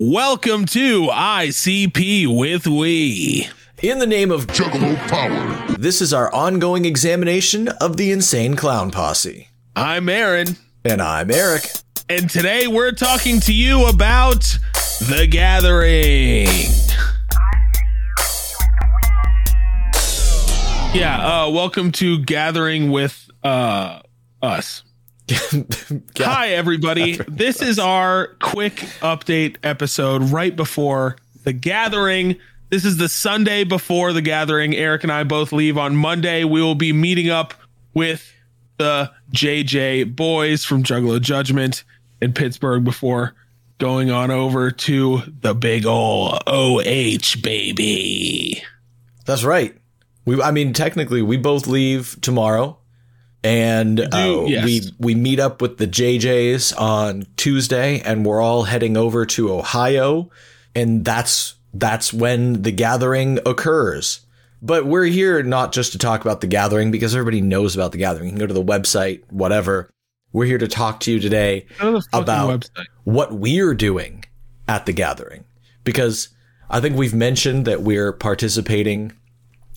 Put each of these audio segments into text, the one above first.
Welcome to ICP with We. In the name of Juggalo power. this is our ongoing examination of the insane clown posse. I'm Aaron, And I'm Eric. and today we're talking to you about The Gathering. Yeah, uh, welcome to Gathering with uh, us. Hi, everybody. This is our quick update episode right before the gathering. This is the Sunday before the gathering. Eric and I both leave on Monday. We will be meeting up with the JJ boys from Juggalo Judgment in Pittsburgh before going on over to the big ol' OH baby. That's right. We I mean technically we both leave tomorrow and uh, yes. we we meet up with the JJs on Tuesday and we're all heading over to Ohio and that's that's when the gathering occurs. But we're here not just to talk about the gathering because everybody knows about the gathering. You can go to the website, whatever. We're here to talk to you today to About- website. what we're doing at the gathering because I think we've mentioned that we're participating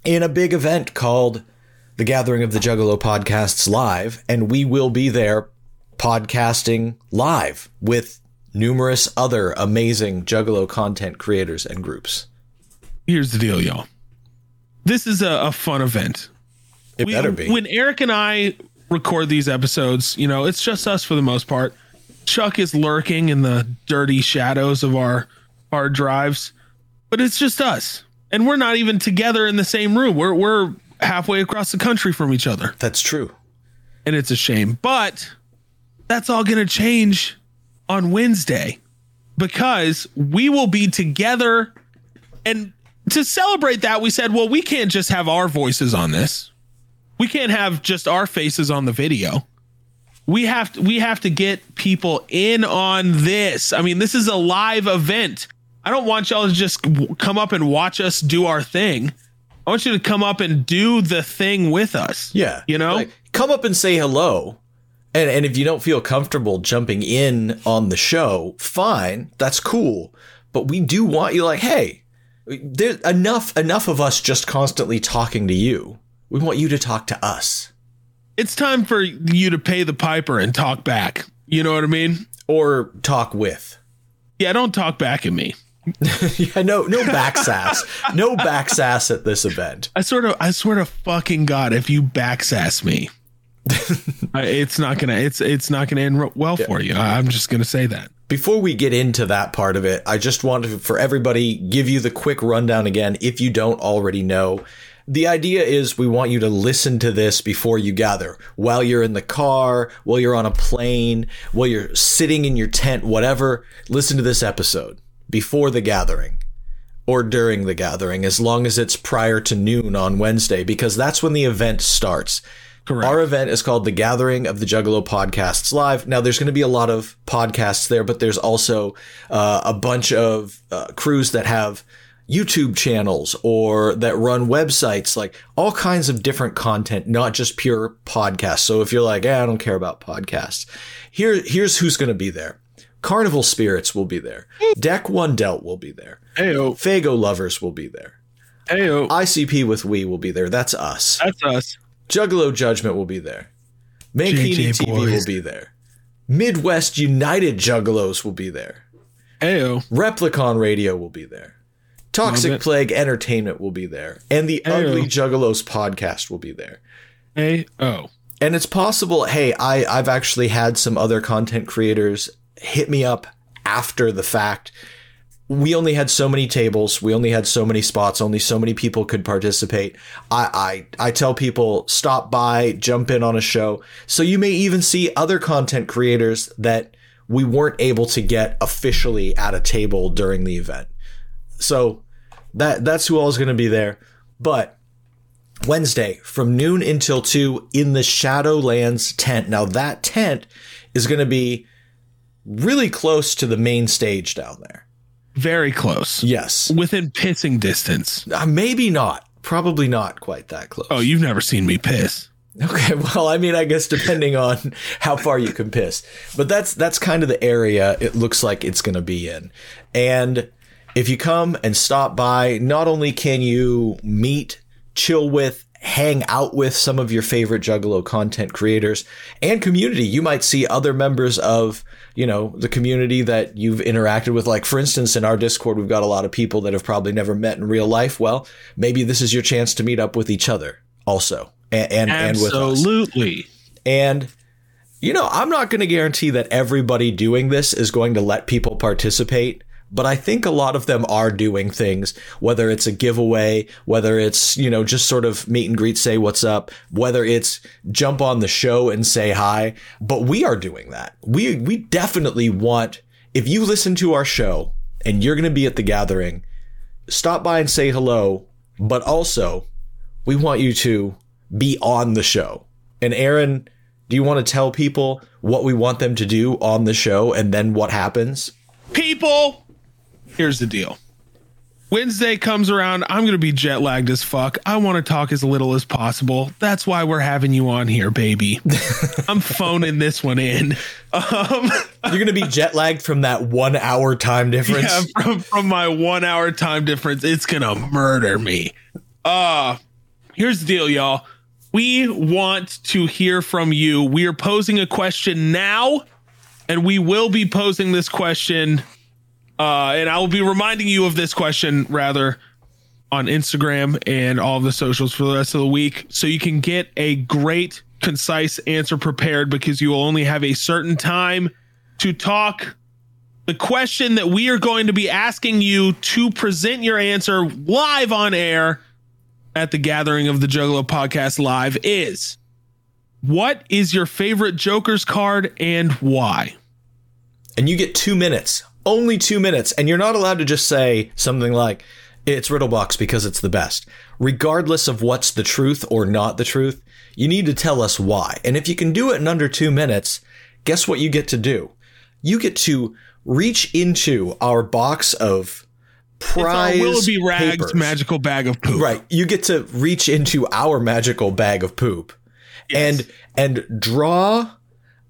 in a big event called the Gathering of the Juggalo Podcasts Live, and we will be there podcasting live with numerous other amazing Juggalo content creators and groups. Here's the deal, y'all. This is a, a fun event. It we- better be. When Eric and I record these episodes, you know, it's just us for the most part. Chuck is lurking in the dirty shadows of our hard drives, but it's just us. And we're not even together in the same room. We're we're halfway across the country from each other. That's true. And it's a shame. But that's all going to change on Wednesday because we will be together and to celebrate that we said, well, we can't just have our voices on this. We can't have just our faces on the video. We have to, we have to get people in on this. I mean, this is a live event. I don't want y'all to just come up and watch us do our thing. I want you to come up and do the thing with us. Yeah. You know? Like, come up and say hello. And and if you don't feel comfortable jumping in on the show, fine, that's cool. But we do want you like, hey, there's enough enough of us just constantly talking to you. We want you to talk to us. it's time for you to pay the piper and talk back. You know what I mean? Or talk with. Yeah, don't talk back at me. Yeah, no no back sass. no back sass at this event. I sort of, I swear to fucking god, if you backsass me, I, it's not gonna, it's it's not gonna end well for you. I, I'm just gonna say that. Before we get into that part of it, I just want to, for everybody, give you the quick rundown again if you don't already know. The idea is we want you to listen to this before you gather. While you're in the car, while you're on a plane, while you're sitting in your tent, whatever, listen to this episode before the gathering or during the gathering, as long as it's prior to noon on Wednesday, because that's when the event starts. Correct. Our event is called the Gathering of the Juggalo Podcasts Live. Now, there's going to be a lot of podcasts there, but there's also uh, a bunch of uh, crews that have YouTube channels or that run websites, like all kinds of different content, not just pure podcasts. So if you're like, eh, I don't care about podcasts, here, here's who's going to be there. Carnival Spirits will be there. Deck One Dealt will be there. Ayo, Faygo Lovers will be there. ayo, ICP with We will be there. That's us. that's us. Juggalo Judgment will be there. Mankini JJ TV will be there. Midwest United Juggalos will be there. Ayo, Replicon Radio will be there. Toxic it. Plague Entertainment will be there. And the Ew. Ugly Juggalos podcast will be there. ayo. And it's possible, hey, I, I've actually had some other content creators hit me up after the fact. We only had so many tables, we only had so many spots, only so many people could participate. I, I I tell people stop by, jump in on a show. So you may even see other content creators that we weren't able to get officially at a table during the event. So that that's who all is going to be there. But Wednesday from noon until 2 in the Shadowlands tent. Now, that tent is going to be really close to the main stage down there. Very close. Yes. Within pissing distance. Uh, maybe not. Probably not quite that close. Oh, you've never seen me piss. Okay, well, I mean, I guess depending on how far you can piss, but that's that's kind of the area it looks like it's going to be in. And if you come and stop by, not only can you meet, chill with, hang out with some of your favorite Juggalo content creators and community, you might see other members of you know the community that you've interacted with. Like for instance, in our Discord, we've got a lot of people that have probably never met in real life. Well, maybe this is your chance to meet up with each other also and and, and with us. Absolutely. And you know, I'm not going to guarantee that everybody doing this is going to let people participate, but I think a lot of them are doing things, whether it's a giveaway, whether it's, you know, just sort of meet and greet, say what's up, whether it's jump on the show and say hi. But we are doing that. We, we definitely want, if you listen to our show and you're going to be at the gathering, stop by and say hello, but also we want you to be on the show. And Aaron, do you want to tell people what we want them to do on the show and then what happens? People, here's the deal. Wednesday comes around. I'm going to be jet lagged as fuck. I want to talk as little as possible. That's why we're having you on here, baby. I'm phoning this one in. Um, You're going to be jet lagged from that one hour time difference. yeah, from, from my one hour time difference, it's going to murder me. Uh, here's the deal, y'all. We want to hear from you. We are posing a question now, and we will be posing this question uh, and I will be reminding you of this question rather on Instagram and all the socials for the rest of the week so you can get a great, concise answer prepared because you will only have a certain time to talk. The question that we are going to be asking you to present your answer live on air at the gathering of the Juggalo podcast live is what is your favorite Joker's card and why? And you get two minutes, only two minutes. And you're not allowed to just say something like, it's Riddlebox because it's the best. Regardless of what's the truth or not the truth, you need to tell us why. And if you can do it in under two minutes, guess what you get to do? You get to reach into our box of prize It's our Willoughby Rags papers. magical bag of poop. Right. You get to reach into our magical bag of poop and and draw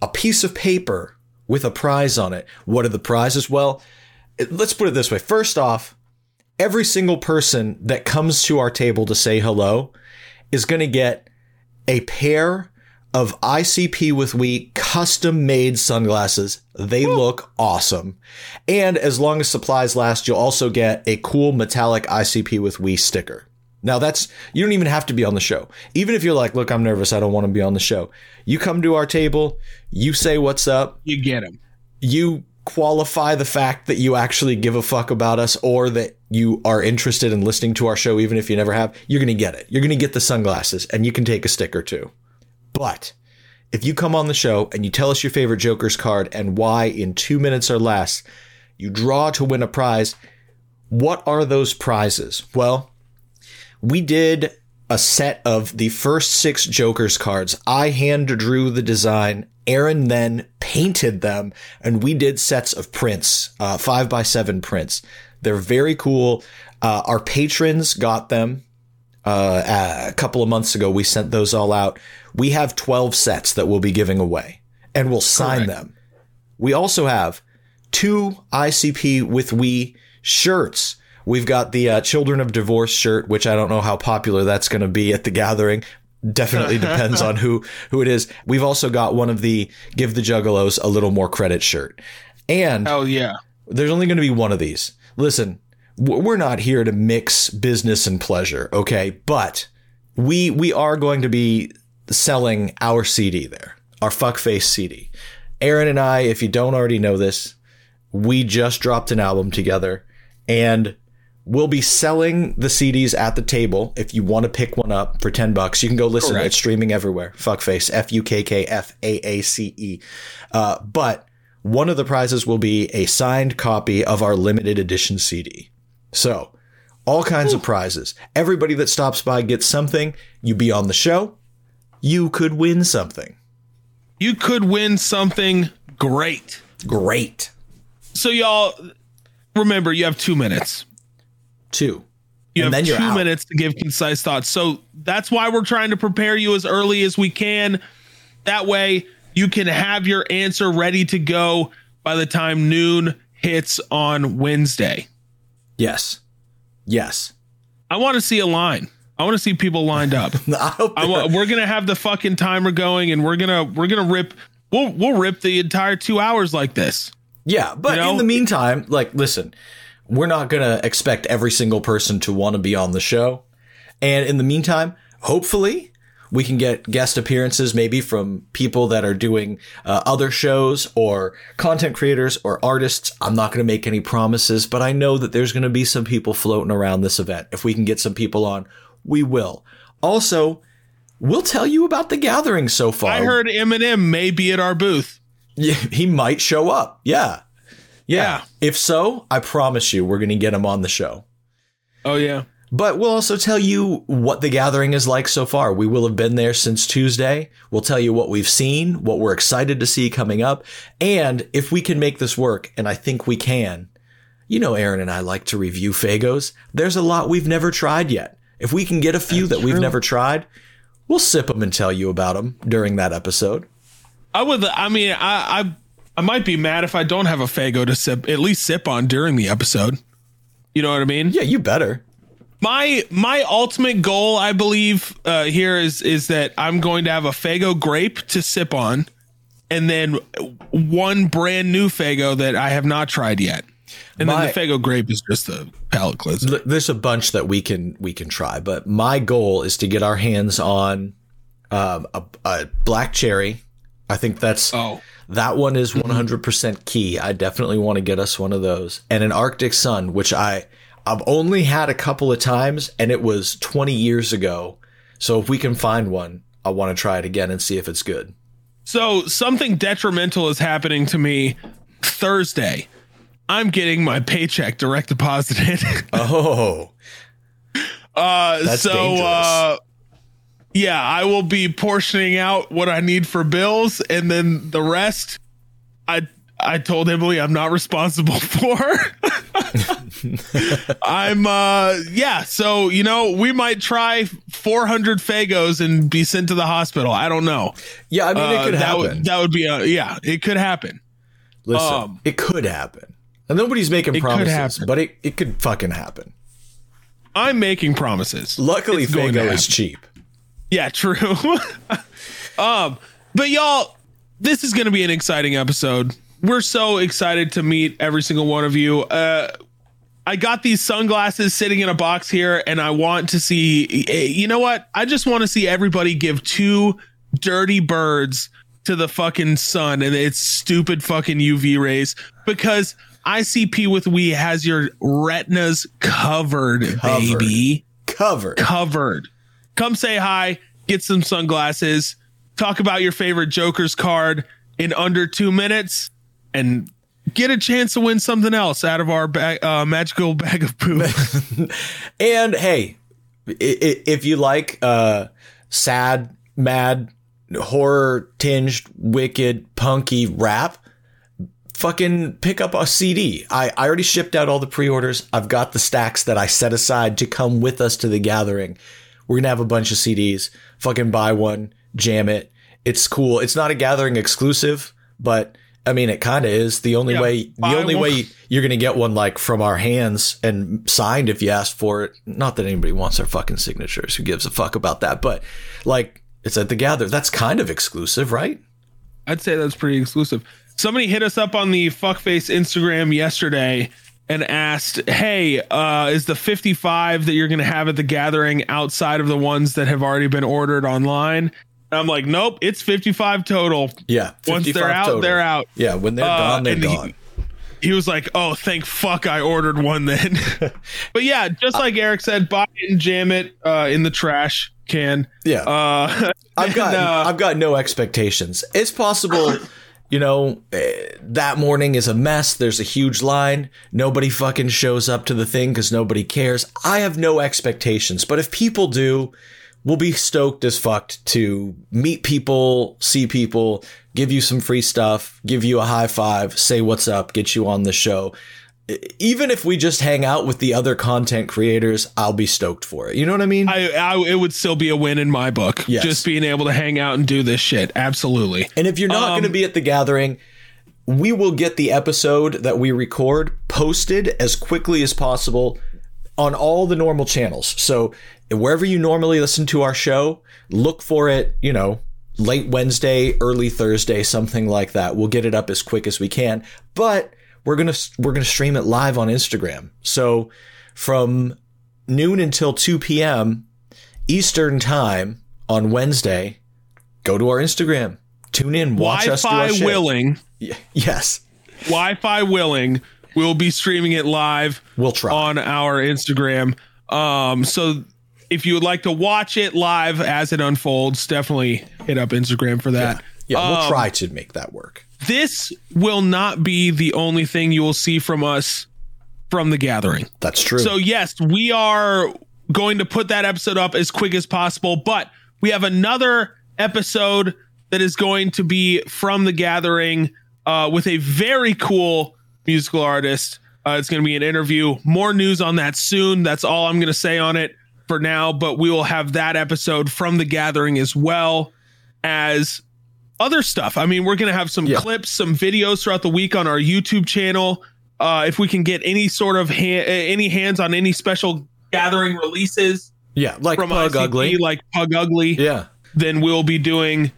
a piece of paper with a prize on it. What are the prizes? Well, let's put it this way. First off, every single person that comes to our table to say hello is going to get a pair of ICP with we custom made sunglasses. They look awesome. And as long as supplies last, you'll also get a cool metallic ICP with we sticker. Now that's, you don't even have to be on the show. Even if you're like, look, I'm nervous. I don't want to be on the show. You come to our table, you say what's up, You get him. you qualify the fact that you actually give a fuck about us or that you are interested in listening to our show, even if you never have, you're going to get it. You're going to get the sunglasses and you can take a sticker too. But if you come on the show and you tell us your favorite Joker's card and why in two minutes or less, you draw to win a prize. What are those prizes? Well, we did a set of the first six Joker's cards. I hand drew the design. Aaron then painted them, and we did sets of prints, uh, five by seven prints. They're very cool. Uh, our patrons got them uh, a couple of months ago. We sent those all out. We have 12 sets that we'll be giving away, and we'll sign Correct. them. We also have two ICP with we shirts. We've got the uh, Children of Divorce shirt, which I don't know how popular that's going to be at the gathering. Definitely depends on who who it is. We've also got one of the Give the Juggalos a little more credit shirt. And oh yeah. there's only going to be one of these. Listen, we're not here to mix business and pleasure, okay? But we we are going to be selling our CD there, our fuckface CD. Aaron and I, if you don't already know this, we just dropped an album together, and we'll be selling the CDs at the table. If you want to pick one up for ten bucks, you can go listen. Correct. It's streaming everywhere. Fuckface, F U K K F A A C E. Uh, but one of the prizes will be a signed copy of our limited edition CD. So, all kinds of prizes. Everybody that stops by gets something. You be on the show, you could win something. You could win something great. Great. So, y'all, remember, you have two minutes. Two. You And have then you're two out. minutes to give concise thoughts. So that's why we're trying to prepare you as early as we can. That way you can have your answer ready to go by the time noon hits on Wednesday. Yes. Yes. I want to see a line. I want to see people lined up. I hope I wa- we're gonna have the fucking timer going, and we're gonna we're gonna rip. We'll we'll rip the entire two hours like this. Yeah, but You know? in the meantime, like, listen, we're not gonna expect every single person to want to be on the show, and in the meantime, hopefully, we can get guest appearances, maybe from people that are doing uh, other shows or content creators or artists. I'm not gonna make any promises, but I know that there's gonna be some people floating around this event. If we can get some people on, we will. Also, we'll tell you about the gathering so far. I heard Eminem may be at our booth. Yeah, he might show up. Yeah. Yeah. If so, I promise you we're going to get him on the show. Oh yeah, But we'll also tell you what the gathering is like so far. We will have been there since Tuesday. We'll tell you what we've seen, what we're excited to see coming up, and if we can make this work, and I think we can. You know, Aaron and I like to review Faygos. There's a lot we've never tried yet. If we can get a few that we've never tried, we'll sip them and tell you about them during that episode. I would. I mean, I I I might be mad if I don't have a Faygo to sip at least sip on during the episode. You know what I mean? Yeah, you better. my my ultimate goal i believe uh here is is that i'm going to have a faygo grape to sip on and then one brand new faygo that i have not tried yet and My- then the faygo grape is just a palate cleanser there's a bunch that we can we can try, but my goal is to get our hands on um, a, a black cherry. I think that's oh that one is 100% key. I definitely want to get us one of those, and an Arctic Sun, which I I've only had a couple of times, and it was 20 years ago. So if we can find one, I want to try it again and see if it's good. so something detrimental is happening to me thursday i'm getting my paycheck direct deposited Oh, Uh, That's so dangerous. uh, yeah, I will be portioning out what I need for bills, and then the rest, I I told Emily I'm not responsible for. I'm uh yeah, so you know we might try 400 Fagos and be sent to the hospital. I don't know. yeah. I mean, it Uh, could that happen. would that would be a yeah, it could happen. Listen, um, it could happen. And nobody's making promises, but it, it could fucking happen. I'm making promises. Luckily, It's Faygo is cheap. Yeah, true. um, but y'all, this is going to be an exciting episode. We're so excited to meet every single one of you. Uh, I got these sunglasses sitting in a box here, and I want to see. eh, You know what? I just want to see everybody give two dirty birds to the fucking sun and its stupid fucking UV rays because ICP with we has your retinas covered, Covered. baby Covered. covered. Come say hi, get some sunglasses, talk about your favorite Joker's card in under two minutes, and get a chance to win something else out of our bag, uh, magical bag of poop. And hey, if you like uh, sad, mad, horror tinged, wicked, punky rap, fucking pick up a CD. I, I already shipped out all the pre orders. I've got the stacks that I set aside to come with us to the gathering. We're going to have a bunch of CDs. Fucking buy one, jam it. It's cool. It's not a gathering exclusive, but I mean, it kind of is. The only Yeah, way, the only one. way you're going to get one like from our hands and signed if you ask for it. Not that anybody wants our fucking signatures. Who gives a fuck about that? But like, it's at the gather. That's kind of exclusive, right? I'd say that's pretty exclusive. Somebody hit us up on the fuckface Instagram yesterday and asked, "Hey, uh, is the 55 that you're going to have at the gathering outside of the ones that have already been ordered online?" And I'm like, "Nope, it's 55 total. Yeah. Once they're out, total. they're out." Yeah. When they're Uh, gone, they're and he- gone. he was like, "Oh, thank fuck, I ordered one then." but yeah, just like Eric said, buy it and jam it uh, in the trash can. yeah. Uh, I've got uh, I've got no expectations. It's possible, you know, eh, that morning is a mess. There's a huge line. Nobody fucking shows up to the thing because nobody cares. I have no expectations, but if people do, we'll be stoked as fucked to meet people, see people, give you some free stuff, give you a high five, say what's up, get you on the show. Even if we just hang out with the other content creators, I'll be stoked for it. You know what I mean? I, I it would still be a win in my book. Yes. Just being able to hang out and do this shit. Absolutely. and if you're not Um, going to be at the gathering, we will get the episode that we record posted as quickly as possible on all the normal channels. So wherever you normally listen to our show, look for it, you know, late Wednesday, early Thursday, something like that. We'll get it up as quick as we can. But we're going to we're to stream it live on Instagram. So from noon until 2 p.m. Eastern time on Wednesday, go to our Instagram. Tune in, watch us do our Wi-Fi shit. willing. Y- Yes, Wi-Fi willing. We'll be streaming it live we'll try. on our Instagram. Um, so if you would like to watch it live as it unfolds, definitely hit up Instagram for that. yeah, we'll um, try to make that work. This will not be the only thing you will see from us from the gathering. That's true. So yes, we are going to put that episode up as quick as possible, but we have another episode that is going to be from the gathering uh, with a very cool musical artist. Uh, it's going to be an interview. More news on that soon. That's all I'm going to say on it for now. But we will have that episode from the gathering as well as other stuff. I mean, we're going to have some Yeah. clips, some videos throughout the week on our YouTube channel. Uh, if we can get any sort of ha- any hands on any special gathering releases yeah, like from Pug ICP, Ugly. like Pug Ugly, yeah, then we'll be doing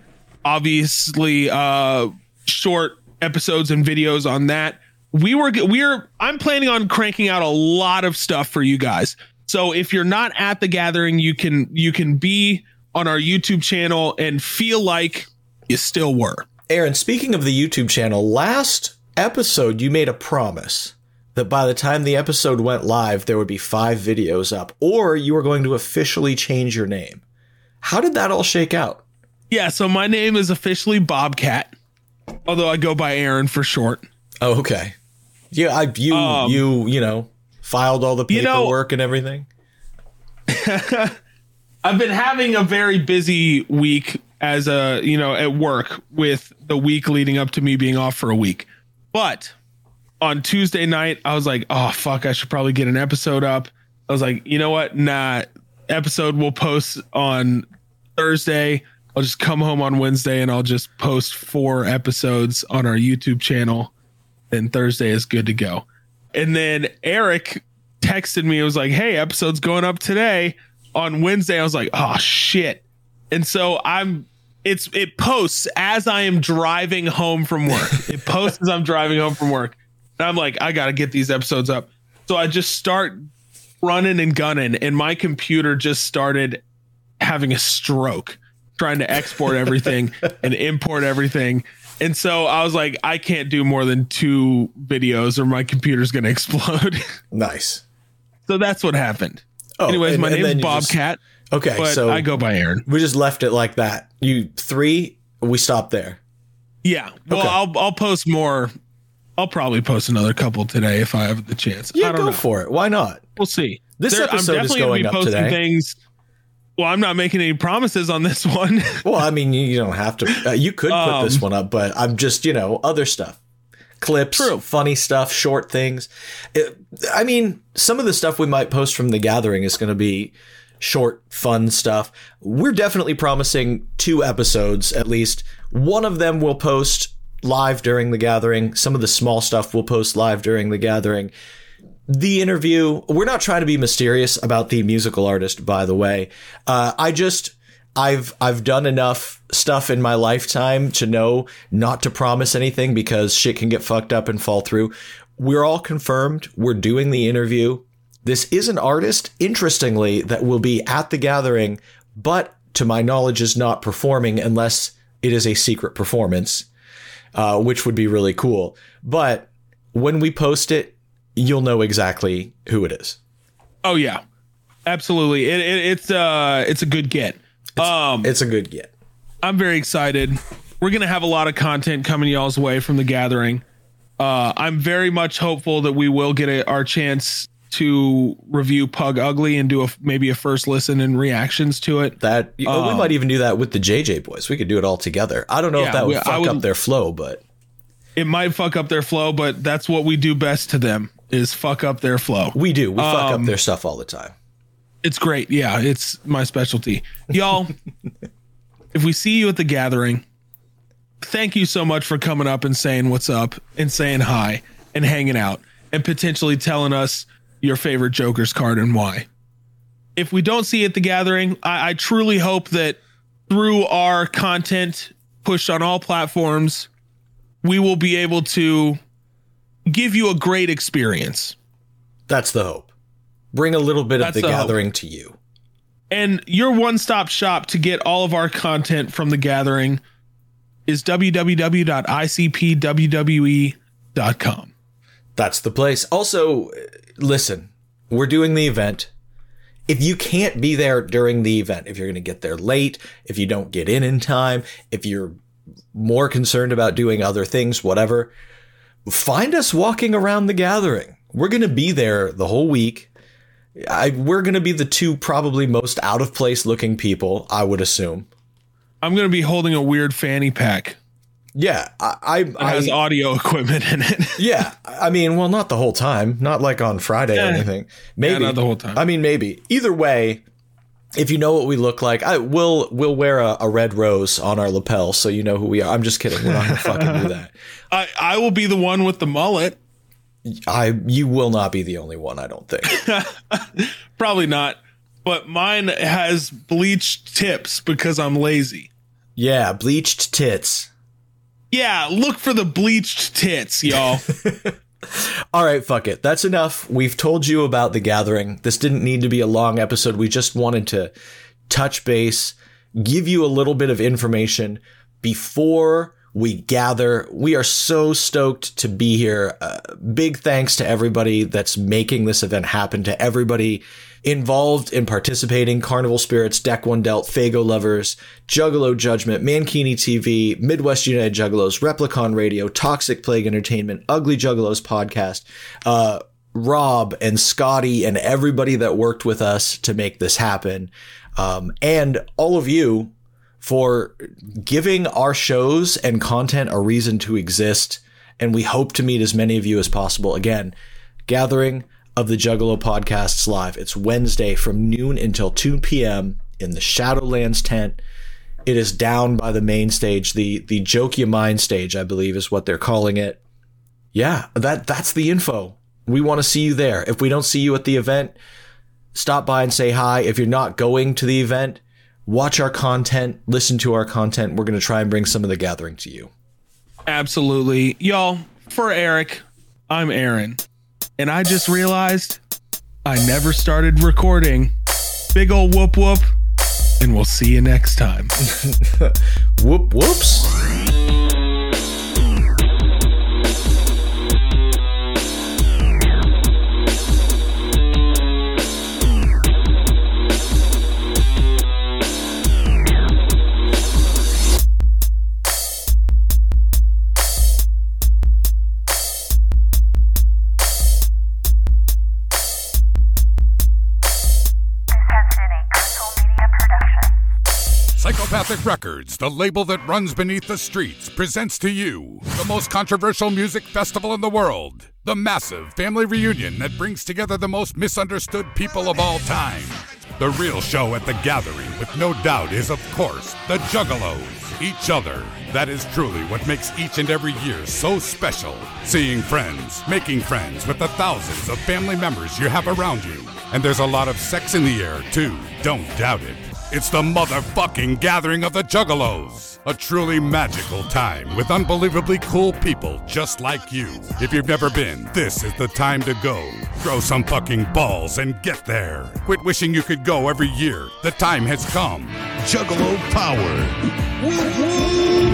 obviously uh, short episodes and videos on that. We were we're I'm planning on cranking out a lot of stuff for you guys. So if you're not at the gathering, you can you can be on our YouTube channel and feel like you still were. Aaron. Speaking of the YouTube channel, last episode you made a promise that by the time the episode went live, there would be five videos up, or you were going to officially change your name. How did that all shake out? Yeah, so my name is officially Bobcat, although I go by Aaron for short. Oh, okay. Yeah, I you Um, you you know filed all the You know- paperwork and everything. I've been having a very busy week as a, you know, at work with the week leading up to me being off for a week. But on Tuesday night, I was like, oh, fuck, I should probably get an episode up. I was like, you know what? Nah, episode will post on Thursday. I'll just come home on Wednesday and I'll just post four episodes on our YouTube channel. And Thursday is good to go. And then Eric texted me. It was like, "Hey, episode's going up today." On Wednesday, I was like, "Oh shit!" And so I'm. It's it posts as I am driving home from work. it posts as I'm driving home from work, and I'm like, I gotta get these episodes up. So I just start running and gunning, and my computer just started having a stroke trying to export everything and import everything. And so I was like, I can't do more than two videos or my computer's going to explode. Nice. so that's what happened. Oh, Anyways, and- my and name's then you just- Bobcat, Okay, but so I go by Aaron. we just left it like that. You three, we stopped there. Yeah. Well, Okay. I'll I'll post more. I'll probably post another couple today if I have the chance. Yeah, I don't go know. for it. Why not? We'll see. This episode is gonna going up posting today. things. Well, I'm not making any promises on this one. Well, I mean, you, you don't have to. Uh, you could put Um, this one up, but I'm just, you know, other stuff, clips, True. funny stuff, short things. It, I mean, some of the stuff we might post from the gathering is going to be short, fun stuff. We're definitely promising two episodes at least. One of them will post live during the gathering. Some of the small stuff will post live during the gathering the interview we're not trying to be mysterious about the musical artist by the way uh, i just i've i've done enough stuff in my lifetime to know not to promise anything because shit can get fucked up and fall through we're all confirmed we're doing the interview this is an artist interestingly that will be at the gathering but to my knowledge is not performing unless it is a secret performance uh, which would be really cool but when we post it you'll know exactly who it is. oh yeah, absolutely. It, it, it's uh it's a good get. um, It's a good get. I'm very excited. We're gonna have a lot of content coming y'all's way from the gathering. Uh, I'm very much hopeful that we will get a, our chance to review Pug Ugly and do a maybe a first listen and reactions to it. That oh, we Um, might even do that with the JJ boys. We could do it all together. I don't know Yeah, if that would we- fuck would- up their flow, but It might fuck up their flow, but that's what we do best to them. is fuck up their flow. We do. We fuck Um, up their stuff all the time. It's great. Yeah, it's my specialty. Y'all, if we see you at the gathering, thank you so much for coming up and saying what's up and saying hi and hanging out and potentially telling us your favorite Joker's card and why. If we don't see at the gathering, I, I truly hope that through our content pushed on all platforms, we will be able to give you a great experience. That's the hope. Bring a little bit That's of the the hope. gathering to you. And your one stop shop to get all of our content from the gathering is www.icpwwe.com. That's the place. Also, listen, we're doing the event. If you can't be there during the event, if you're going to get there late, if you don't get in in time, if you're more concerned about doing other things, whatever, find us walking around the gathering. We're going to be there the whole week. I, we're going to be the two probably most out of place looking people, I would assume. I'm going to be holding a weird fanny pack Yeah, I, I, that has I audio equipment in it. yeah. I mean, well, not the whole time, not like on Friday or Eh. anything. Maybe not the whole time. I mean, maybe. Either way, if you know what we look like, I will. We'll wear a, a red rose on our lapel, so you know who we are. I'm just kidding. We're not gonna fucking do that. I, I will be the one with the mullet. I. You will not be the only one. I don't think. Probably not. But mine has bleached tips because I'm lazy. Yeah, bleached tits. Yeah, look for the bleached tits, y'all. All right, fuck it. That's enough. We've told you about the gathering. This didn't need to be a long episode. We just wanted to touch base, give you a little bit of information before we gather. We are so stoked to be here. Uh, big thanks to everybody that's making this event happen, to everybody involved in participating Carnival Spirits, Deck One Dealt, Faygo Lovers, Juggalo Judgment, Mankini TV, Midwest United Juggalos, Replicon Radio, Toxic Plague Entertainment, Ugly Juggalos podcast, uh, Rob and Scotty and everybody that worked with us to make this happen. Um, and all of you for giving our shows and content a reason to exist. And we hope to meet as many of you as possible. Again, gathering of the Juggalo podcasts live. It's Wednesday from noon until 2 p.m. in the Shadowlands tent. It is down by the main stage, the the Jokia Mind stage, I believe, is what they're calling it. Yeah, that that's the info. We want to see you there. If we don't see you at the event, stop by and say hi. If you're not going to the event, watch our content, listen to our content. We're going to try and bring some of the gathering to you. Absolutely. Y'all, for Eric, I'm Aaron. And I just realized I never started recording. Big ol' whoop whoop. And we'll see you next time. Whoop whoops. Records, the label that runs beneath the streets, presents to you the most controversial music festival in the world. The massive family reunion that brings together the most misunderstood people of all time. The real show at the gathering, with no doubt, is of course the Juggalos, each other. That is truly what makes each and every year so special. Seeing friends, making friends with the thousands of family members you have around you. And there's a lot of sex in the air, too. Don't doubt it. It's the motherfucking gathering of the Juggalos. A truly magical time with unbelievably cool people just like you. If you've never been, this is the time to go. Throw some fucking balls and get there. Quit wishing you could go every year. The time has come. Juggalo Power. Woo woo!